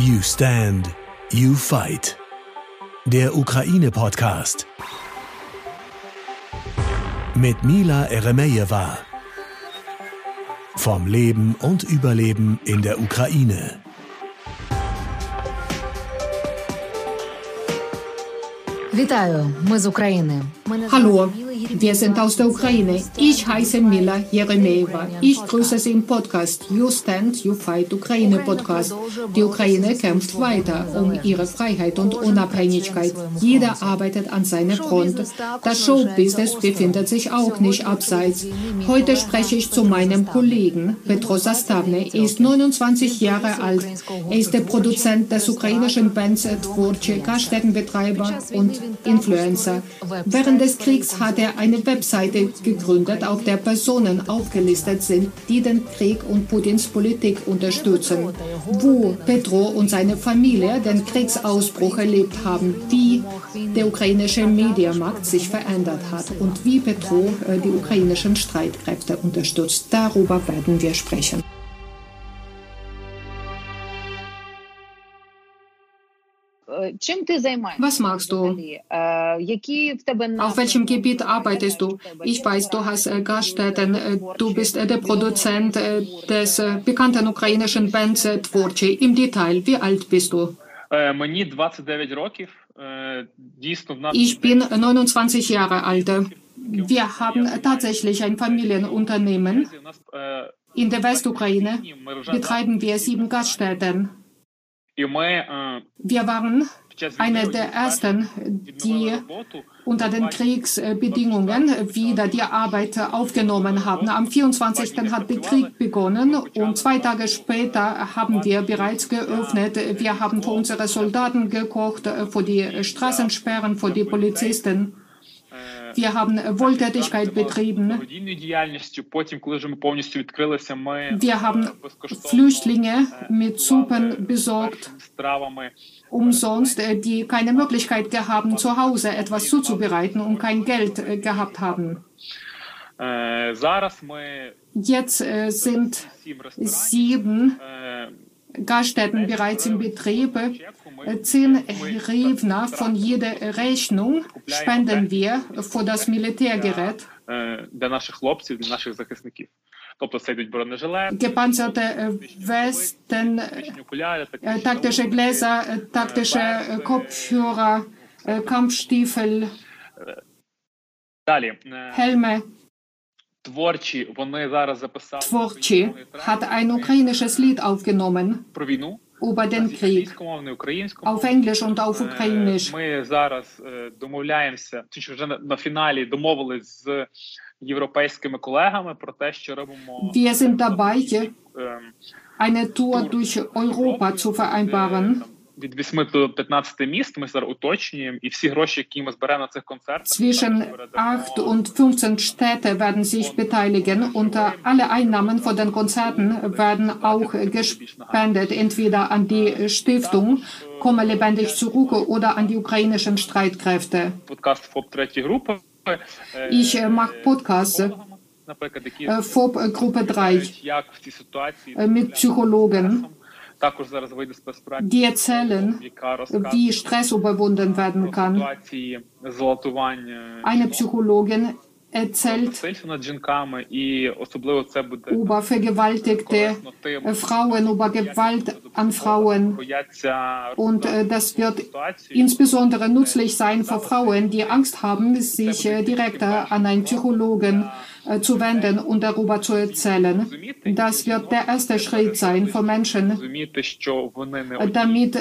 You Stand, You Fight. Der Ukraine-Podcast. Mit Mila Eremejewa. Vom Leben und Überleben in der Ukraine. Вітаю, ми з України. Мене Hallo, wir sind aus der Ukraine. Ich heiße Mila Jeremeeva. Ich grüße Sie im Podcast You Stand, You Fight Ukraine Podcast. Die Ukraine kämpft weiter um ihre Freiheit und Unabhängigkeit. Jeder arbeitet an seiner Front. Das Showbusiness befindet sich auch nicht abseits. Heute spreche ich zu meinem Kollegen Petro Zastavne. Er ist 29 Jahre alt. Er ist der Produzent des ukrainischen Bands Tvorche, Gaststättenbetreiber und Influencer. Während des Kriegs hat er eine Webseite gegründet, auf der Personen aufgelistet sind, die den Krieg und Putins Politik unterstützen. Wo Petro und seine Familie den Kriegsausbruch erlebt haben, wie der ukrainische Mediamarkt sich verändert hat und wie Petro äh, die ukrainischen Streitkräfte unterstützt. Darüber werden wir sprechen. Was machst du? Auf welchem Gebiet arbeitest du? Ich weiß, du hast äh, Gaststätten, äh, du bist äh, der Produzent des bekannten ukrainischen Bands Tvorchi. Im Detail, wie alt bist du? Ich bin 29 Jahre alt. Wir haben tatsächlich ein Familienunternehmen. In der Westukraine betreiben wir sieben Gaststätten. Wir waren eine der ersten, die unter den Kriegsbedingungen wieder die Arbeit aufgenommen haben. Am 24. hat der Krieg begonnen und zwei Tage später haben wir bereits geöffnet. Wir haben für unsere Soldaten gekocht, für die Straßensperren, für die Polizisten. Wir haben äh, Wohltätigkeit betrieben. Wir haben Flüchtlinge mit Suppen besorgt, umsonst, äh, die keine Möglichkeit gehabt haben, zu Hause etwas zuzubereiten und kein Geld äh, gehabt haben. Jetzt sind sieben Gaststätten bereits in Betrieb. Äh, Zehn Revner von jeder Rechnung spenden wir für das Militärgerät. е, для наших хлопців, для наших захисників. Тобто це йдуть бронежилети, Gepanzerte äh, Westen, äh, тактичні окуляри, äh, тактичні taktische Gläser, äh, taktische äh, Kopfhörer, äh, Kampfstiefel, Далі е, Helme. творчі вони зараз записали Tvorchi hat ein ukrainisches Lied aufgenommen про війну. über den Krieg Англійськомовний, українськомовний. auf Englisch und auf Е, Ukrainisch. Ми зараз е, домовляємося, чи що вже на, на фіналі домовились з європейськими колегами про те, що робимо Wir sind dabei, е, eine Tour durch Europa zu vereinbaren. там, від 8 до 15 міст. Ми зараз уточнюємо, і всі гроші, які ми зберемо на цих концертах, Zwischen ми передамо 8 und 15 Städte werden sich beteiligen und äh, alle Einnahmen von den Konzerten werden auch gespendet, entweder an die Stiftung Komme lebendig zurück oder an die ukrainischen Streitkräfte. подкаст ФОП третьої групи. Е, Ich äh, mache Podcasts, äh, наприклад, які FOB äh, Gruppe 3 як в цій ситуації äh, mit Psychologen, die erzählen, wie Stress überwunden werden kann. Eine Psychologin erzählt über vergewaltigte Frauen, über Gewalt an Frauen. Und das wird insbesondere nützlich sein für Frauen, die Angst haben, sich äh, direkt äh, an einen Psychologen äh, zu wenden und darüber zu erzählen. Das wird der erste Schritt sein für Menschen, damit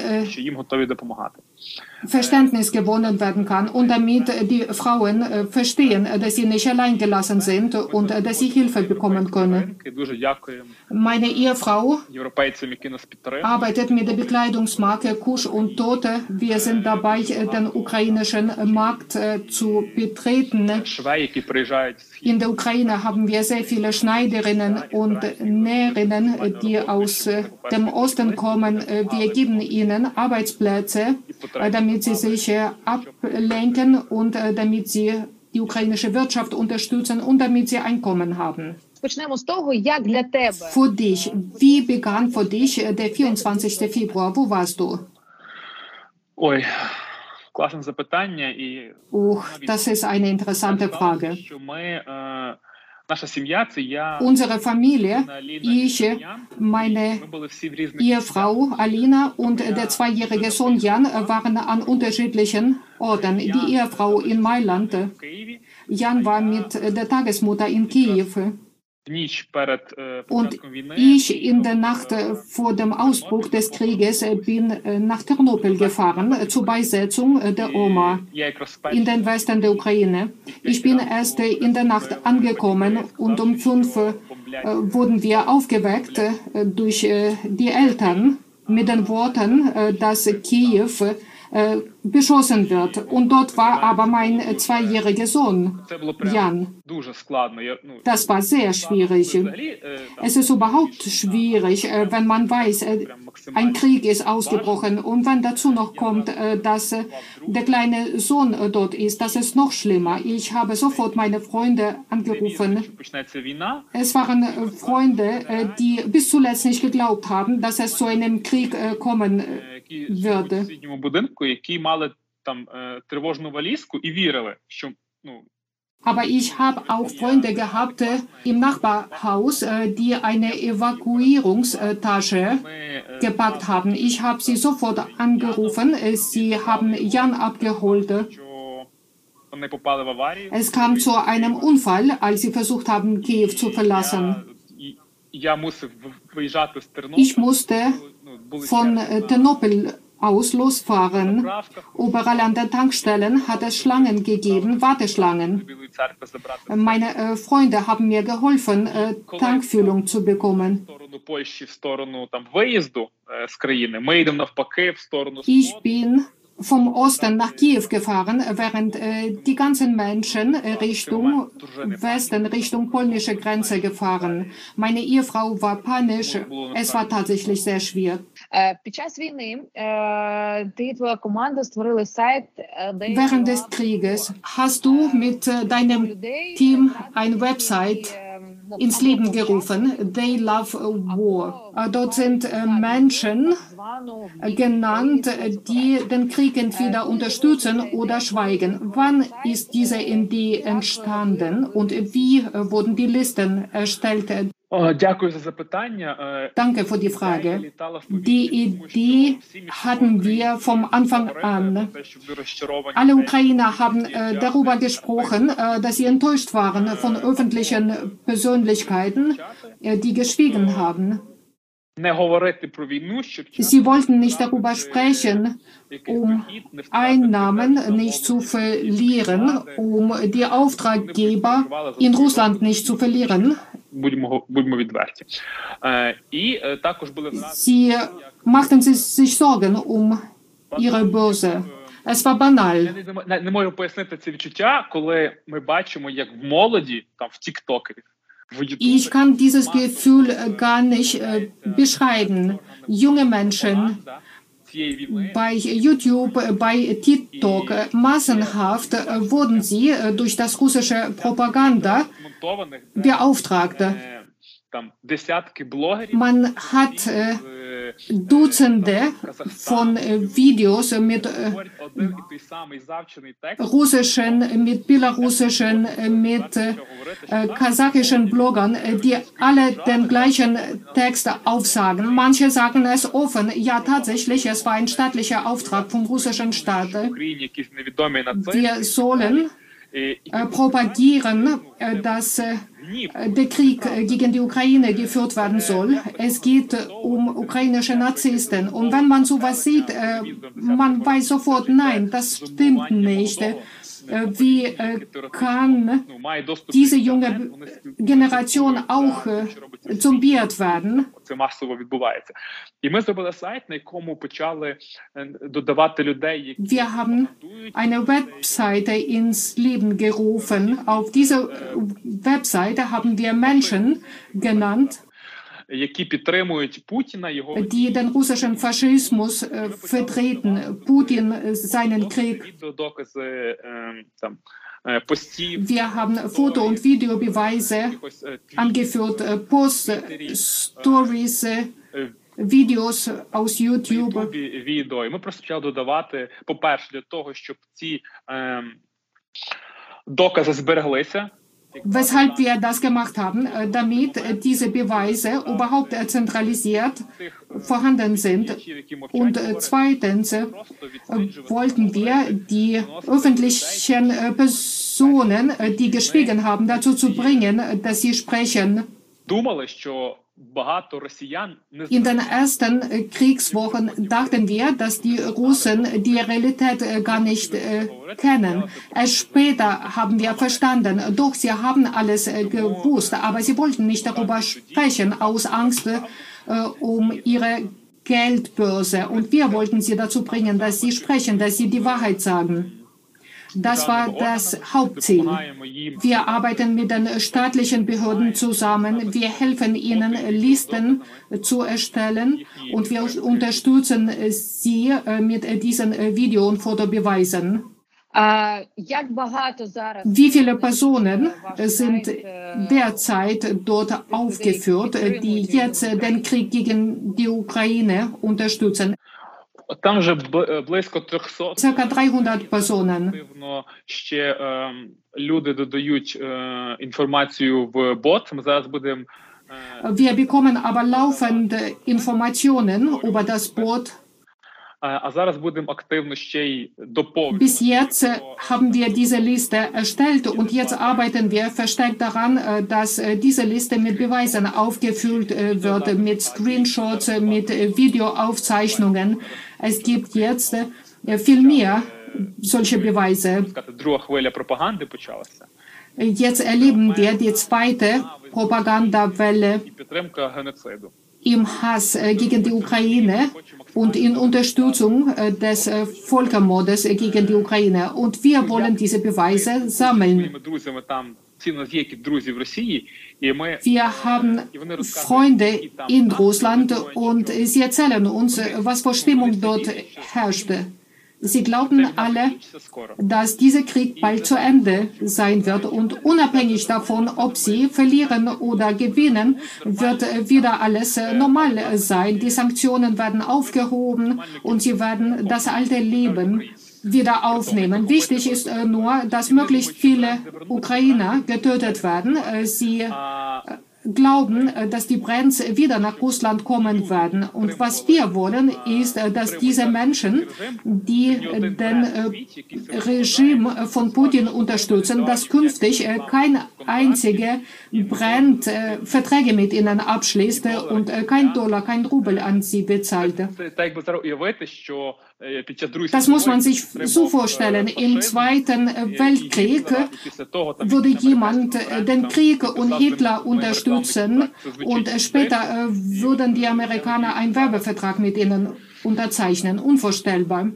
Verständnis gewonnen werden kann und damit äh, die Frauen äh, verstehen, äh, dass sie nicht allein gelassen sind und dass sie Hilfe bekommen können. Meine Ehefrau arbeitet mit der Bekleidungsmarke Kusch und Tote. Wir sind dabei, den ukrainischen Markt zu betreten. In der Ukraine haben wir sehr viele Schneiderinnen und Näherinnen, die aus dem Osten kommen. Wir geben ihnen Arbeitsplätze. damit sie sich äh, ablenken und äh, damit sie die ukrainische Wirtschaft unterstützen und damit sie Einkommen haben. почнемо з того, як для тебе für dich. Wie begann für dich äh, der 24. Februar? Wo warst du? Ой, класне запитання, і Uch, das ist eine interessante Frage. Unsere Familie, ich, meine Ehefrau Alina und der zweijährige Sohn Jan waren an unterschiedlichen Orten. Die Ehefrau in Mailand. Jan war mit der Tagesmutter in Kiew. Und ich in der Nacht vor dem Ausbruch des Krieges bin nach Ternopil gefahren zur Beisetzung der Oma in den Westen der Ukraine. Ich bin erst in der Nacht angekommen und um fünf wurden wir aufgeweckt durch die Eltern mit den Worten, dass Kiew äh, beschossen wird. Und dort war aber mein äh, zweijähriger Sohn, Jan. Das war sehr schwierig. Es ist überhaupt schwierig, äh, wenn man weiß, ein Krieg ist ausgebrochen. Und wenn dazu noch kommt, dass der kleine Sohn dort ist, das ist noch schlimmer. Ich habe sofort meine Freunde angerufen. Es waren Freunde, die bis zuletzt nicht geglaubt haben, dass es zu einem Krieg kommen які Вірте. живуть в сусідньому будинку, які мали там е, тривожну валізку і вірили, що ну Aber ich habe auch Freunde gehabt äh, im Nachbarhaus, äh, die eine Evakuierungstasche ми е, gepackt haben. Ich habe sie sofort angerufen. Äh, Sie haben Jan abgeholt. що вони попали в аварію. Es kam zu einem Unfall, als sie versucht haben, Kiew zu verlassen. Я, і- я мусив в- виїжджати з Тернополя. Ich musste Ну, були von äh, Ternopil aus losfahren. Überall an den Tankstellen hat es Schlangen gegeben, Warteschlangen. Meine äh, Freunde haben mir geholfen, äh, Tankfüllung zu bekommen. Ich bin vom Osten nach Kiew gefahren, während äh, die ganzen Menschen Richtung Westen, Richtung polnische Grenze gefahren. Meine Ehefrau war panisch. Es war tatsächlich sehr schwer. Е, під час війни е, ти і твоя команда створили сайт, е, де Während des Krieges hast du mit äh, deinem Team eine Website ins Leben gerufen, They Love War. Äh, Dort sind äh, Menschen äh, genannt, äh, die den Krieg entweder unterstützen oder schweigen. Wann ist diese Idee entstanden und wie äh, wurden die Listen erstellt? Danke für die Frage. Die Idee hatten wir vom Anfang an. Alle Ukrainer haben darüber gesprochen, dass sie enttäuscht waren von öffentlichen Persönlichkeiten, die geschwiegen haben. Sie wollten nicht darüber sprechen, um Einnahmen nicht zu verlieren, um die Auftraggeber in Russland nicht zu verlieren. Будьмо будьмо відверті. Е, і е, також були згадки, Sie machten sich, Sorgen um ihre Börse. Es war banal. Я не, не, не можу пояснити це відчуття, коли ми бачимо, як в молоді, там в Тіктокері, в Ютубі, Ich kann dieses Gefühl gar nicht äh, beschreiben. Junge Menschen bei YouTube, äh, bei TikTok äh, massenhaft äh, wurden sie durch das russische Propaganda beauftragt. Man hat Dutzende von äh, Videos mit äh, russischen, mit belarussischen, äh, mit kasachischen Bloggern, die alle den gleichen Text aufsagen. Manche sagen es offen. Ja, tatsächlich, es war ein staatlicher Auftrag vom russischen Staat. Wir sollen äh, äh, propagieren, äh, dass der Krieg gegen die Ukraine geführt werden soll. Es geht um ukrainische Narzissten. Und wenn man sowas sieht, man weiß sofort, nein, das stimmt nicht. Äh, Wie äh, kann ну, має доступ diese до junge інтернету, вони спілкуються, Generation auch äh, що робиться zombiert werden? це масово відбувається. І ми зробили сайт, на якому почали е, додавати людей, які Wir haben пропагандують, eine Webseite ins Leben gerufen. Auf dieser äh, Webseite haben wir Menschen genannt, які підтримують Путіна, його die den russischen Faschismus vertreten, Putin seinen Krieg. відеодокази е, там. Wir haben Foto- und Videobeweise angeführt, Posts, Stories, е, Videos aus YouTube. Відео. І ми просто почали додавати, по-перше, для того, щоб ці е, докази збереглися. weshalb wir das gemacht haben, äh, damit äh, diese Beweise überhaupt äh, zentralisiert vorhanden sind. Und zweitens wollten wir die öffentlichen Personen, die geschwiegen haben, dazu zu bringen, dass sie sprechen. In den ersten äh, Kriegswochen dachten wir, dass die Russen die Realität äh, gar nicht äh, kennen. Erst später haben wir verstanden, doch sie haben alles gewusst, aber sie wollten nicht darüber sprechen aus Angst um ihre Geldbörse. Und wir wollten sie dazu bringen, dass sie sprechen, dass sie die Wahrheit sagen. Das war das Hauptziel. Wir arbeiten mit den staatlichen Behörden zusammen. Wir helfen ihnen, Listen zu erstellen und wir unterstützen sie äh, mit diesen Video- und Fotobeweisen. Wie viele Personen äh, sind derzeit dort aufgeführt, die jetzt den Krieg gegen die Ukraine unterstützen? Там вже е, близько 300 Circa 300 Personen. Активно ще е, люди додають е, інформацію в бот. Ми зараз будемо е, Wir bekommen aber laufend Informationen über das Boot Bis jetzt haben wir diese Liste erstellt und jetzt arbeiten wir verstärkt daran, äh, dass äh, diese Liste mit Beweisen aufgefüllt äh, wird, mit Screenshots, mit Videoaufzeichnungen. Es gibt jetzt viel mehr solche Beweise. Jetzt erleben wir die zweite Propagandawelle. im Hass gegen die Ukraine und in Unterstützung äh, des äh, Völkermordes äh, gegen die Ukraine. Und wir wollen diese Beweise sammeln. Wir haben Freunde in Russland und sie erzählen uns, was für Stimmung dort herrschte. Sie glauben alle, dass dieser Krieg bald zu Ende sein wird und unabhängig davon, ob sie verlieren oder gewinnen, wird wieder alles normal sein. Die Sanktionen werden aufgehoben und sie werden das alte Leben wieder aufnehmen. Wichtig ist nur, dass möglichst viele Ukrainer getötet werden. Sie glauben, äh, dass die Brands wieder nach Russland kommen werden. Und was wir wollen, ist, äh, dass diese Menschen, die äh, den Regime von Putin unterstützen, dass künftig kein einziger Brand Verträge mit ihnen abschließt und kein Dollar, kein Rubel an sie bezahlt. Das muss man sich so vorstellen. Im Zweiten Weltkrieg würde jemand den Krieg und Hitler unterstützen nutzen. Und äh, später äh, würden die Amerikaner einen Werbevertrag mit ihnen unterzeichnen. Unvorstellbar.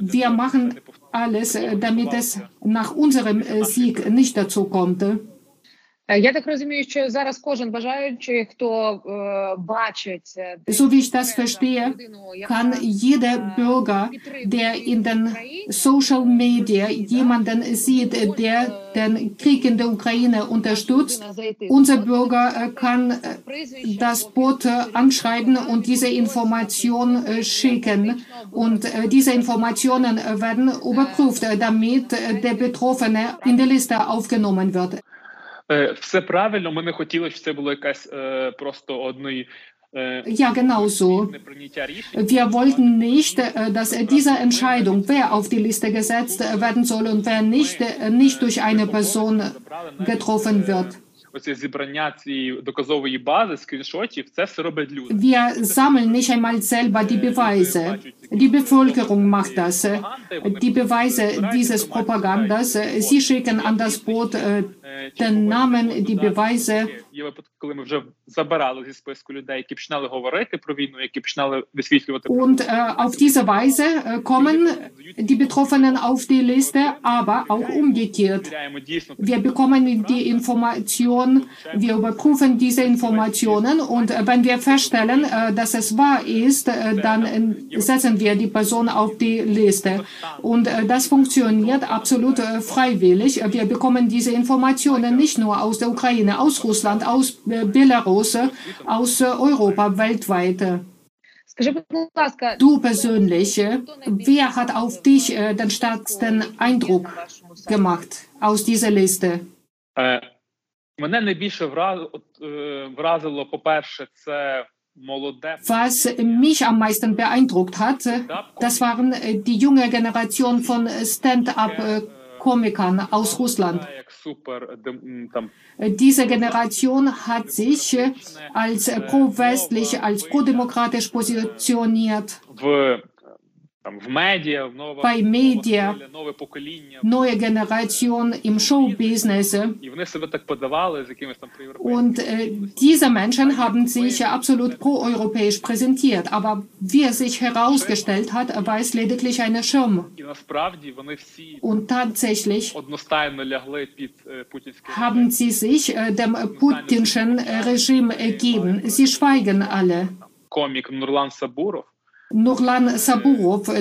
Wir machen alles, äh, damit es nach unserem Sieg nicht dazu kommt. So wie ich das verstehe, kann jeder Bürger, der in den Social Media jemanden sieht, der den Krieg in der Ukraine unterstützt, unser Bürger kann das Boot anschreiben und diese Information schicken. Und diese Informationen äh, werden überprüft, damit äh, der Betroffene in der Liste aufgenommen wird. Е, Все правильно. Ми не хотіли, щоб це було якась е, просто одної е, Ja, genau so. неприйняття рішень. Wir wollten nicht, äh, dass äh, diese Entscheidung, wer auf die Liste gesetzt äh, werden soll und wer nicht, äh, nicht durch eine Person getroffen wird. Оце зібрання цієї доказової бази, скріншотів, це все роблять люди. Wir sammeln nicht einmal selber die Beweise. Die Bevölkerung macht das. äh, Die Beweise dieses Propagandas. äh, Sie schicken an das Boot äh, den Namen, die Beweise Є випадки, коли ми вже забирали зі списку людей, які починали говорити про війну, які починали висвітлювати Und äh, auf diese Weise äh, kommen die Betroffenen auf die Liste, aber auch umgekehrt. Перевіряємо дійсно Wir bekommen die Information, wir überprüfen diese Informationen und äh, wenn wir feststellen, äh, dass es wahr ist, äh, dann äh, setzen wir die Person auf die Liste. Und äh, das funktioniert absolut äh, freiwillig. Wir bekommen diese Informationen nicht nur aus der Ukraine, aus Russland, aus äh, Belarus, aus äh, Europa, weltweit. Du persönlich, äh, wer hat auf dich den stärksten Eindruck gemacht aus dieser Liste? Was mich am meisten beeindruckt hat, das waren die junge Generation von Stand-up Komikern aus Russland. Diese Generation hat sich äh, als pro-westlich, als pro-demokratisch positioniert bei Media, neue Generation im Showbusiness. Und äh, diese Menschen haben sich absolut proeuropäisch präsentiert, aber wie es sich herausgestellt hat, war es lediglich eine Schirm. Und tatsächlich haben sie sich äh, dem putinschen Regime ergeben. Sie schweigen alle. Komik Nurlan Saburov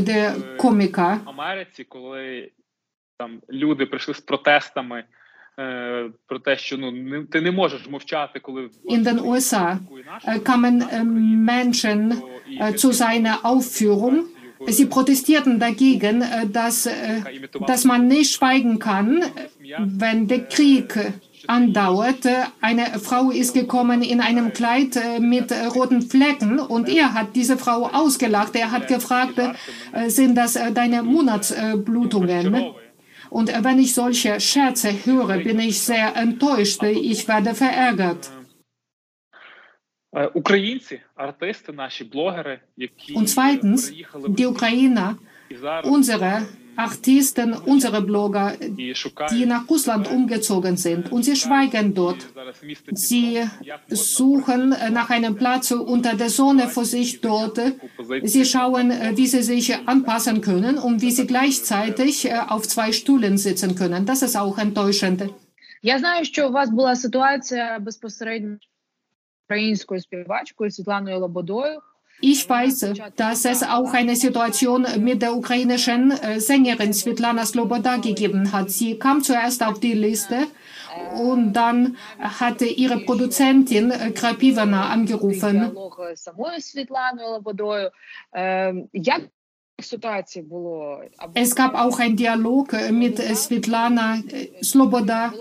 der Komiker, в Америці, коли там люди прийшли з протестами е, про те, що ну не, ти не можеш мовчати, коли in den USA äh, kamen äh, Menschen äh, zu seiner Aufführung. Sie protestierten dagegen, äh, dass, äh, dass man nicht schweigen kann, äh, wenn der Krieg andauert. Eine Frau ist gekommen in einem Kleid äh, mit äh, roten Flecken und er hat diese Frau ausgelacht. Er hat gefragt, äh, sind das deine Monatsblutungen? Und wenn ich solche Scherze höre, bin ich sehr enttäuscht. Ich werde verärgert. Und zweitens, die Ukrainer, unsere Artisten, unsere Blogger, і шукають die nach Russland umgezogen sind und sie schweigen dort. зараз місто Дніпро, Sie як можна suchen äh, nach einem Platz unter der Sonne für sich dort. Sie schauen, äh, wie sie sich anpassen können und wie sie gleichzeitig äh, auf zwei Stühlen sitzen können. Das ist auch enttäuschend. Я знаю, що у вас була ситуація безпосередньо з українською співачкою Світланою Лободою. Ich weiß, dass es auch eine Situation mit der ukrainischen äh, Sängerin Svetlana Sloboda gegeben hat. Sie kam zuerst auf die Liste und dann hatte ihre Produzentin äh, Krapivana angerufen. Es gab auch einen Dialog äh, mit Svetlana Sloboda.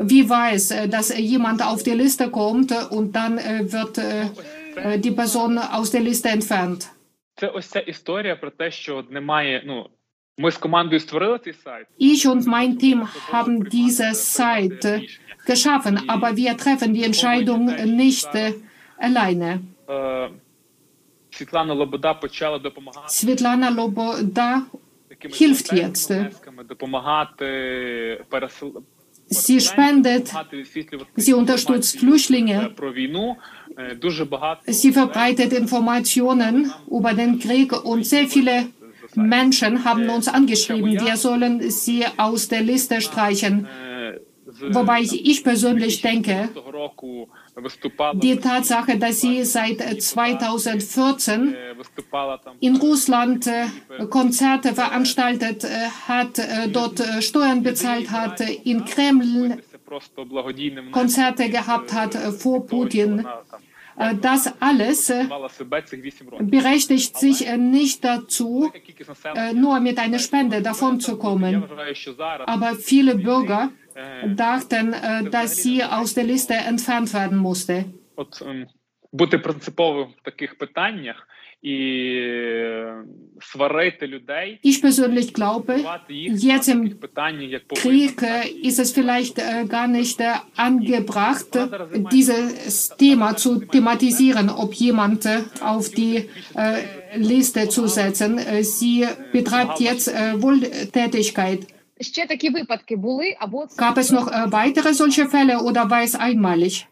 Wie war es, dass jemand auf die Liste kommt und dann wird die Person aus der Liste entfernt. Ich und mein Team haben diese Seite geschaffen, aber wir treffen die Entscheidung nicht äh, alleine. Svetlana Loboda hilft jetzt. Sie spendet, sie unterstützt Flüchtlinge Sie verbreitet Informationen über den Krieg und sehr viele Menschen haben uns angeschrieben, wir sollen sie aus der Liste streichen. Wobei ich persönlich denke, die Tatsache, dass sie seit 2014 in Russland äh, Konzerte veranstaltet äh, hat, äh, dort Steuern bezahlt hat, in Kreml Konzerte gehabt hat vor Putin, Вона там Äh, Das alles äh, мала себе цих 8 років. berechtigt sich äh, nicht dazu, Велика кількість населення. äh, nur mit einer Spende Я davonzukommen. вважаю, що зараз Aber viele Bürger е, dachten, äh, dass sie aus der Liste entfernt werden musste. от ем, бути принциповим в таких питаннях ich persönlich glaube, jetzt im Krieg äh, ist es vielleicht äh, gar nicht äh, angebracht, dieses Thema zu thematisieren, ob jemand auf die Liste zu setzen. Sie betreibt jetzt Wohltätigkeit. Gab es noch weitere solche Fälle oder war es einmalig?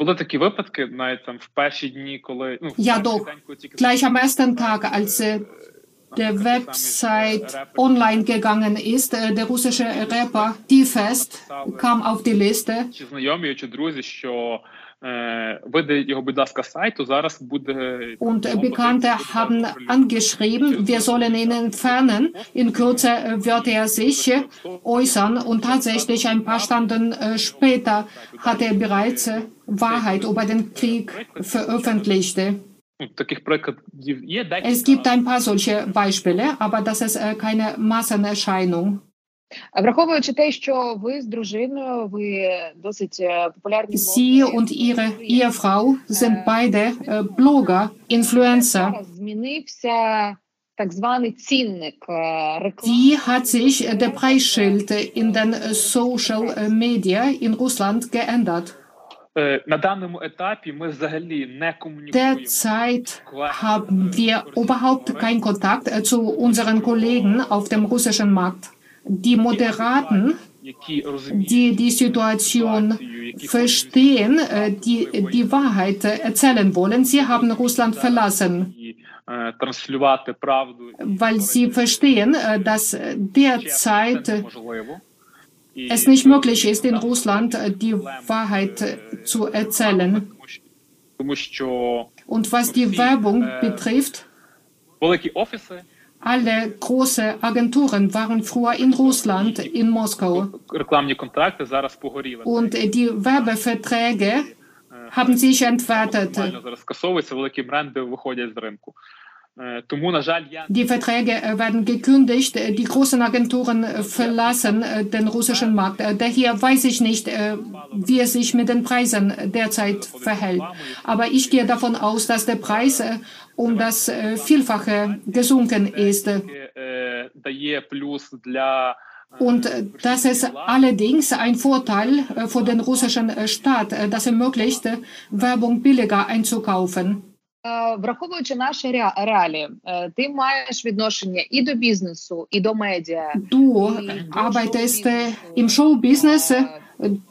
Е, були такі випадки, навіть там в перші дні, коли ну, в Я перший doch. день, коли тільки Gleich am ersten запустили Tag, als сайт, äh, е, der наприклад, Website самі ж, е, репери online gegangen ist, äh, der russische Rapper T-Fest kam auf die Liste чи знайомі, чи друзі, що und Bekannte haben angeschrieben, wir sollen ihn entfernen. In Kürze wird er sich äußern. Und tatsächlich ein paar Stunden äh, später hat er bereits äh, Wahrheit über den Krieg veröffentlicht. Es gibt ein paar solche Beispiele, aber das ist äh, keine Massenerscheinung. Sie und ihre Ehefrau sind beide Blogger, Influencer. Die hat sich der Preisschild in den Social Media in Russland geändert. Derzeit haben wir überhaupt keinen Kontakt äh, zu unseren Kollegen auf dem russischen Markt die Moderaten, die die Situation verstehen, äh, die die Wahrheit erzählen wollen. Sie haben Russland verlassen, weil sie verstehen, äh, dass derzeit es nicht möglich ist, in Russland äh, die Wahrheit zu erzählen. Und was die Werbung betrifft, alle große Agenturen waren früher in Russland, in Moskau. Und die Werbeverträge haben sich entwertet. Die Verträge äh, werden gekündigt, äh, die großen Agenturen äh, verlassen den russischen Markt. Daher weiß ich nicht, wie es sich mit den Preisen derzeit verhält. Aber ich gehe davon aus, dass der Preis um das äh, Vielfache gesunken ist. е, дає плюс для е, Und äh, das ist allerdings ein Vorteil äh, für den russischen äh, Staat, äh, das ermöglicht, äh, Werbung billiger einzukaufen. Е, Враховуючи наші rea- реалії, е, ти маєш відношення і до бізнесу, і до медіа. Du arbeitest äh, im Showbusiness, äh,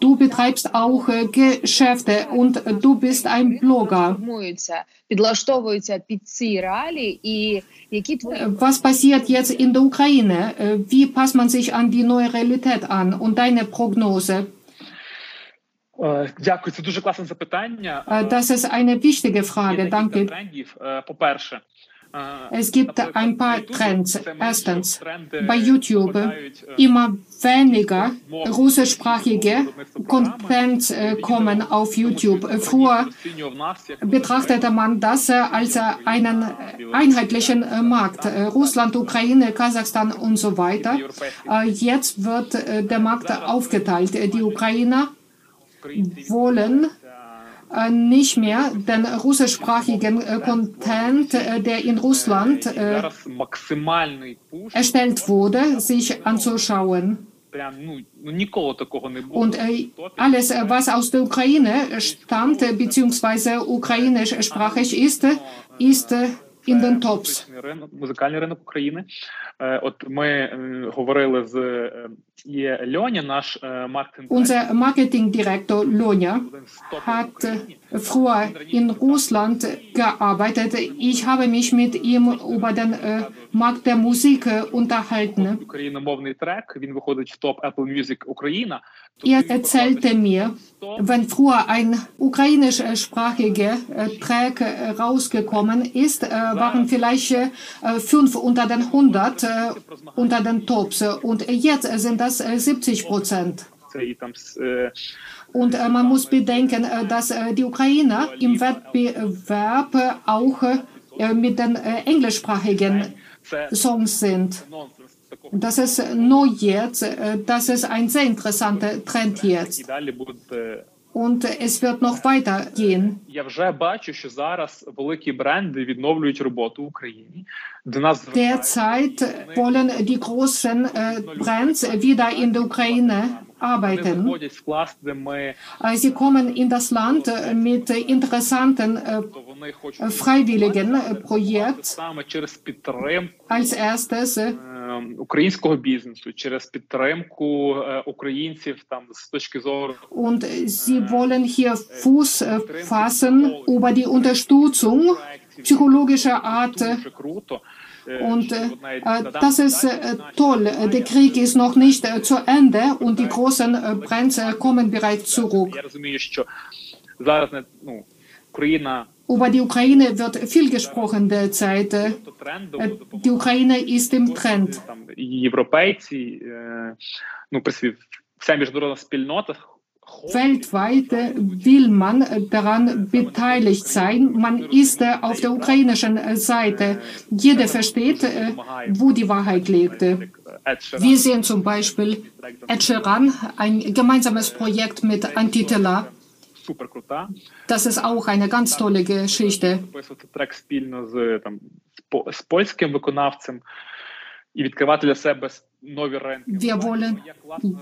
Du betreibst auch äh, Geschäfte und du bist ein Blogger. Was passiert jetzt in der Ukraine? Wie passt man sich an die neue Realität an? Und deine Prognose? Das ist eine wichtige Frage. Danke. Es gibt ein paar Trends. Erstens, bei YouTube immer weniger russischsprachige Content äh, kommen auf YouTube. Früher betrachtete man das äh, als äh, einen einheitlichen Markt. Russland, Ukraine, Kasachstan und so weiter. Jetzt wird der Markt aufgeteilt. Die Ukrainer wollen äh, nicht mehr den russischsprachigen äh, Content, äh, der in Russland erstellt wurde, sich anzuschauen. Und alles, was aus der Ukraine stammt, beziehungsweise ukrainischsprachig ist, ist in den Tops. Ринок, музикальний ринок України. Е, От ми е, говорили з е, є Льоня, наш е, маркетинг Unser Marketingdirektor в hat äh, früher in Russland gearbeitet. Ich habe mich mit ihm über den äh, Markt der Musik äh, unterhalten. Україномовний трек. Він виходить в топ Apple Music Україна. Er erzählte mir, wenn früher ein ukrainischsprachiger äh, äh, Track äh, rausgekommen ist, waren vielleicht fünf unter den 100 unter den Tops und jetzt sind das 70 Prozent. Und man muss bedenken, dass die Ukrainer im Wettbewerb auch mit den englischsprachigen Songs sind. нонсенс такого. Das ist neu jetzt, äh, das ist ein sehr interessanter Trend І jetzt. далі буде. Und äh, es wird noch weitergehen. Я вже бачу, що зараз великі бренди відновлюють роботу в Україні. До нас звертаються. Derzeit wollen die großen äh, Brands wieder in der Ukraine Вони arbeiten. виходять з кластерами, Äh, Sie kommen in das Land äh, mit äh, interessanten äh, то вони хочуть Freiwilligen äh, Projekt. Projekt. саме через підтримку Als erstes äh, українського бізнесу, через підтримку е, українців там з точки зору Und sie wollen hier Fuß äh, fassen über die Unterstützung psychologischer Art. дуже круто. Е, Und що äh, навіть äh, на das даний ist час äh, наші toll. знання Der Krieg ist noch nicht äh, zu Ende und die großen äh, Brände kommen bereits zurück. Я розумію, що зараз не ну Україна Über die Ukraine wird viel gesprochen derzeit. Äh, die Ukraine ist im Trend. Weltweit э, will man э, daran beteiligt sein. Man ist äh, auf der ukrainischen äh, Seite. Jeder versteht, wo die Wahrheit liegt. Wir sehen zum Beispiel Etcheran, ein gemeinsames Projekt mit Antitela. Das ist auch eine ganz tolle Geschichte. Wir wollen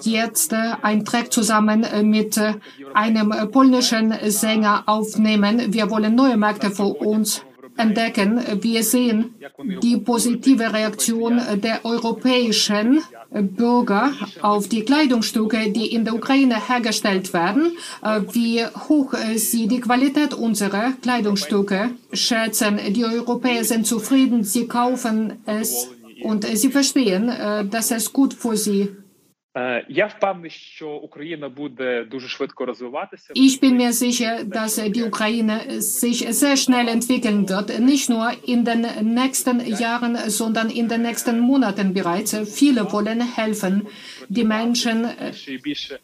jetzt э, einen Track zusammen äh, mit äh, einem polnischen Sänger aufnehmen. Wir wollen neue Märkte für uns entdecken. Wir sehen die positive Reaktion der europäischen Bürger auf die Kleidungsstücke, die in der Ukraine hergestellt werden, äh, wie hoch äh, sie die Qualität unserer Kleidungsstücke schätzen. Die Europäer sind zufrieden, sie kaufen es und äh, sie verstehen, dass es gut für sie ich bin mir sicher, dass die Ukraine sich sehr schnell entwickeln wird, nicht nur in den nächsten Jahren, sondern in den nächsten Monaten bereits. Viele wollen helfen. Die Menschen äh,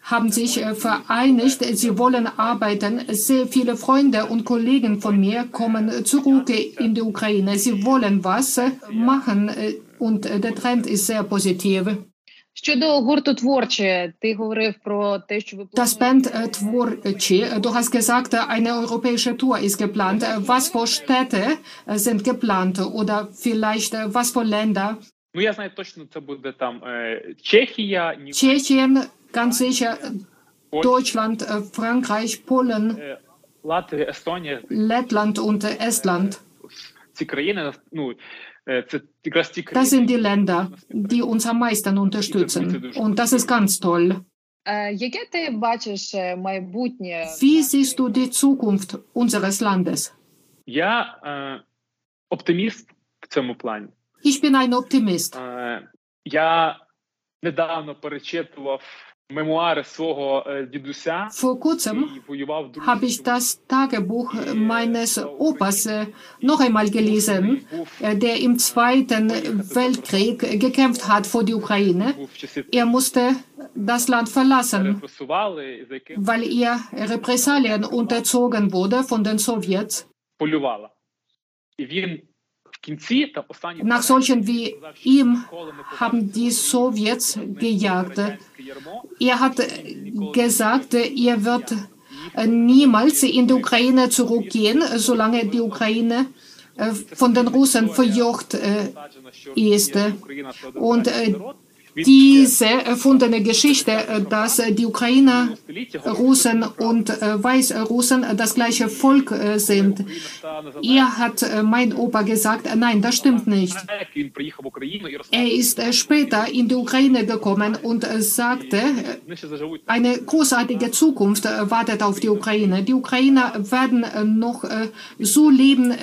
haben sich äh, vereinigt, sie wollen arbeiten. Sehr viele Freunde und Kollegen von mir kommen zurück in die Ukraine. Sie wollen was machen äh, und der Trend ist sehr positiv. Щодо гурту творче, ти говорив про те, що ви Das Band äh, Tvorci, du hast gesagt, äh, eine europäische Tour ist geplant. Äh, Was für Städte äh, sind geplant oder vielleicht äh, was für Länder? ну я знаю точно, це буде там е, Чехія, Німеччина, Tschechien, ganz sicher, äh, Польща, Deutschland, äh, Frankreich, Polen, е, Латвія, Естонія. Lettland und äh, Estland. Das країни. sind die Länder, die uns am meisten unterstützen. Und das ist ganz toll. Е, яке ти бачиш е, майбутнє? Wie siehst du die Zukunft unseres Landes? Я е, оптиміст в цьому плані. Ich bin ein Optimist. Е, я недавно перечитував vor kurzem habe ich das Tagebuch meines Opas noch einmal gelesen, der im Zweiten Weltkrieg gekämpft hat vor die Ukraine. Er musste das Land verlassen, weil er Repressalien unterzogen wurde von den Sowjets. Nach solchen wie ihm haben die Sowjets gejagt. Er hat gesagt, er wird niemals in die Ukraine zurückgehen, solange die Ukraine äh, von den Russen verjocht äh, ist. Und äh, diese erfundene Geschichte, äh, dass äh, die Ukrainer, äh, Russen und Weißrussen das gleiche Volk sind. Er hat mein Opa gesagt, nein, das stimmt nicht. Er ist später in die Ukraine gekommen und sagte, eine großartige Zukunft wartet auf die Ukraine. Die Ukrainer werden noch so leben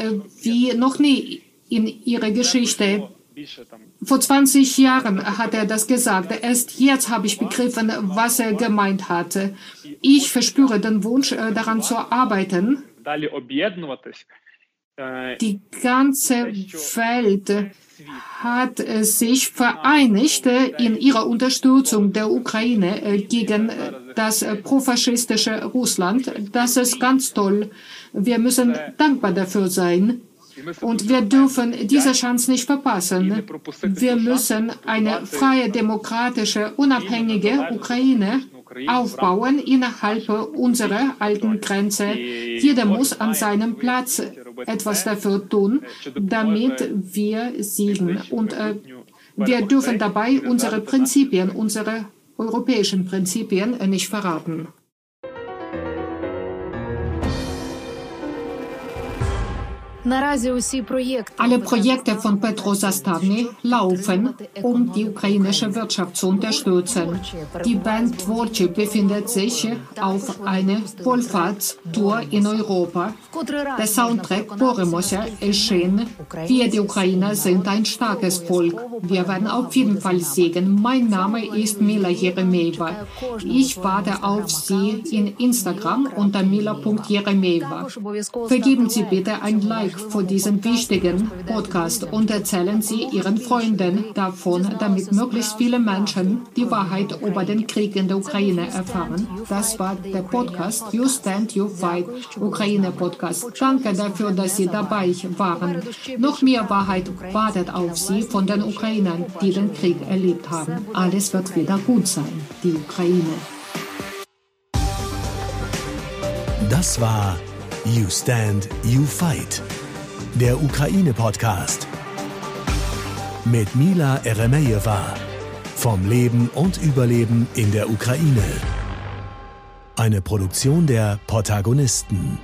wie noch nie in ihrer Geschichte. Vor 20 Jahren hat er das gesagt. Erst jetzt habe ich begriffen, was er gemeint hatte. Ich verspüre den Wunsch, äh, daran zu arbeiten. Die ganze Welt hat äh, sich vereinigt äh, in ihrer Unterstützung der Ukraine gegen das profaschistische Russland. Das ist ganz toll. Wir müssen dankbar dafür sein. Und wir dürfen diese Chance nicht verpassen. Wir müssen eine freie, demokratische, unabhängige Ukraine aufbauen innerhalb unserer alten Grenze. Jeder muss an seinem Platz etwas dafür tun, damit wir siegen. Und äh, wir dürfen dabei unsere Prinzipien, unsere europäischen Prinzipien nicht verraten. Alle Projekte von Petro Zastavny laufen, um die ukrainische Wirtschaft zu unterstützen. Die Band Tvorchi befindet sich auf einer Wohlfahrtstour in Europa. Der Soundtrack Boremosia erschien. Wir, die Ukrainer, sind ein starkes Volk. Wir werden auf jeden Fall siegen. Mein Name ist Mila Jeremeva. Ich warte auf Sie in Instagram unter mila.jeremeva. Vergeben Sie bitte ein Like für diesen wichtigen Podcast und erzählen Sie Ihren Freunden davon, damit möglichst viele Menschen die Wahrheit über den Krieg in der Ukraine erfahren. Das war der Podcast You Stand, You Fight, Ukraine Podcast. Danke dafür, dass Sie dabei waren. Noch mehr Wahrheit wartet auf Sie von den Ukrainern, die den Krieg erlebt haben. Alles wird wieder gut sein. Die Ukraine. Das war You Stand, You Fight, der Ukraine-Podcast. Mit Mila Eremejeva vom Leben und Überleben in der Ukraine. Eine Produktion der Protagonisten.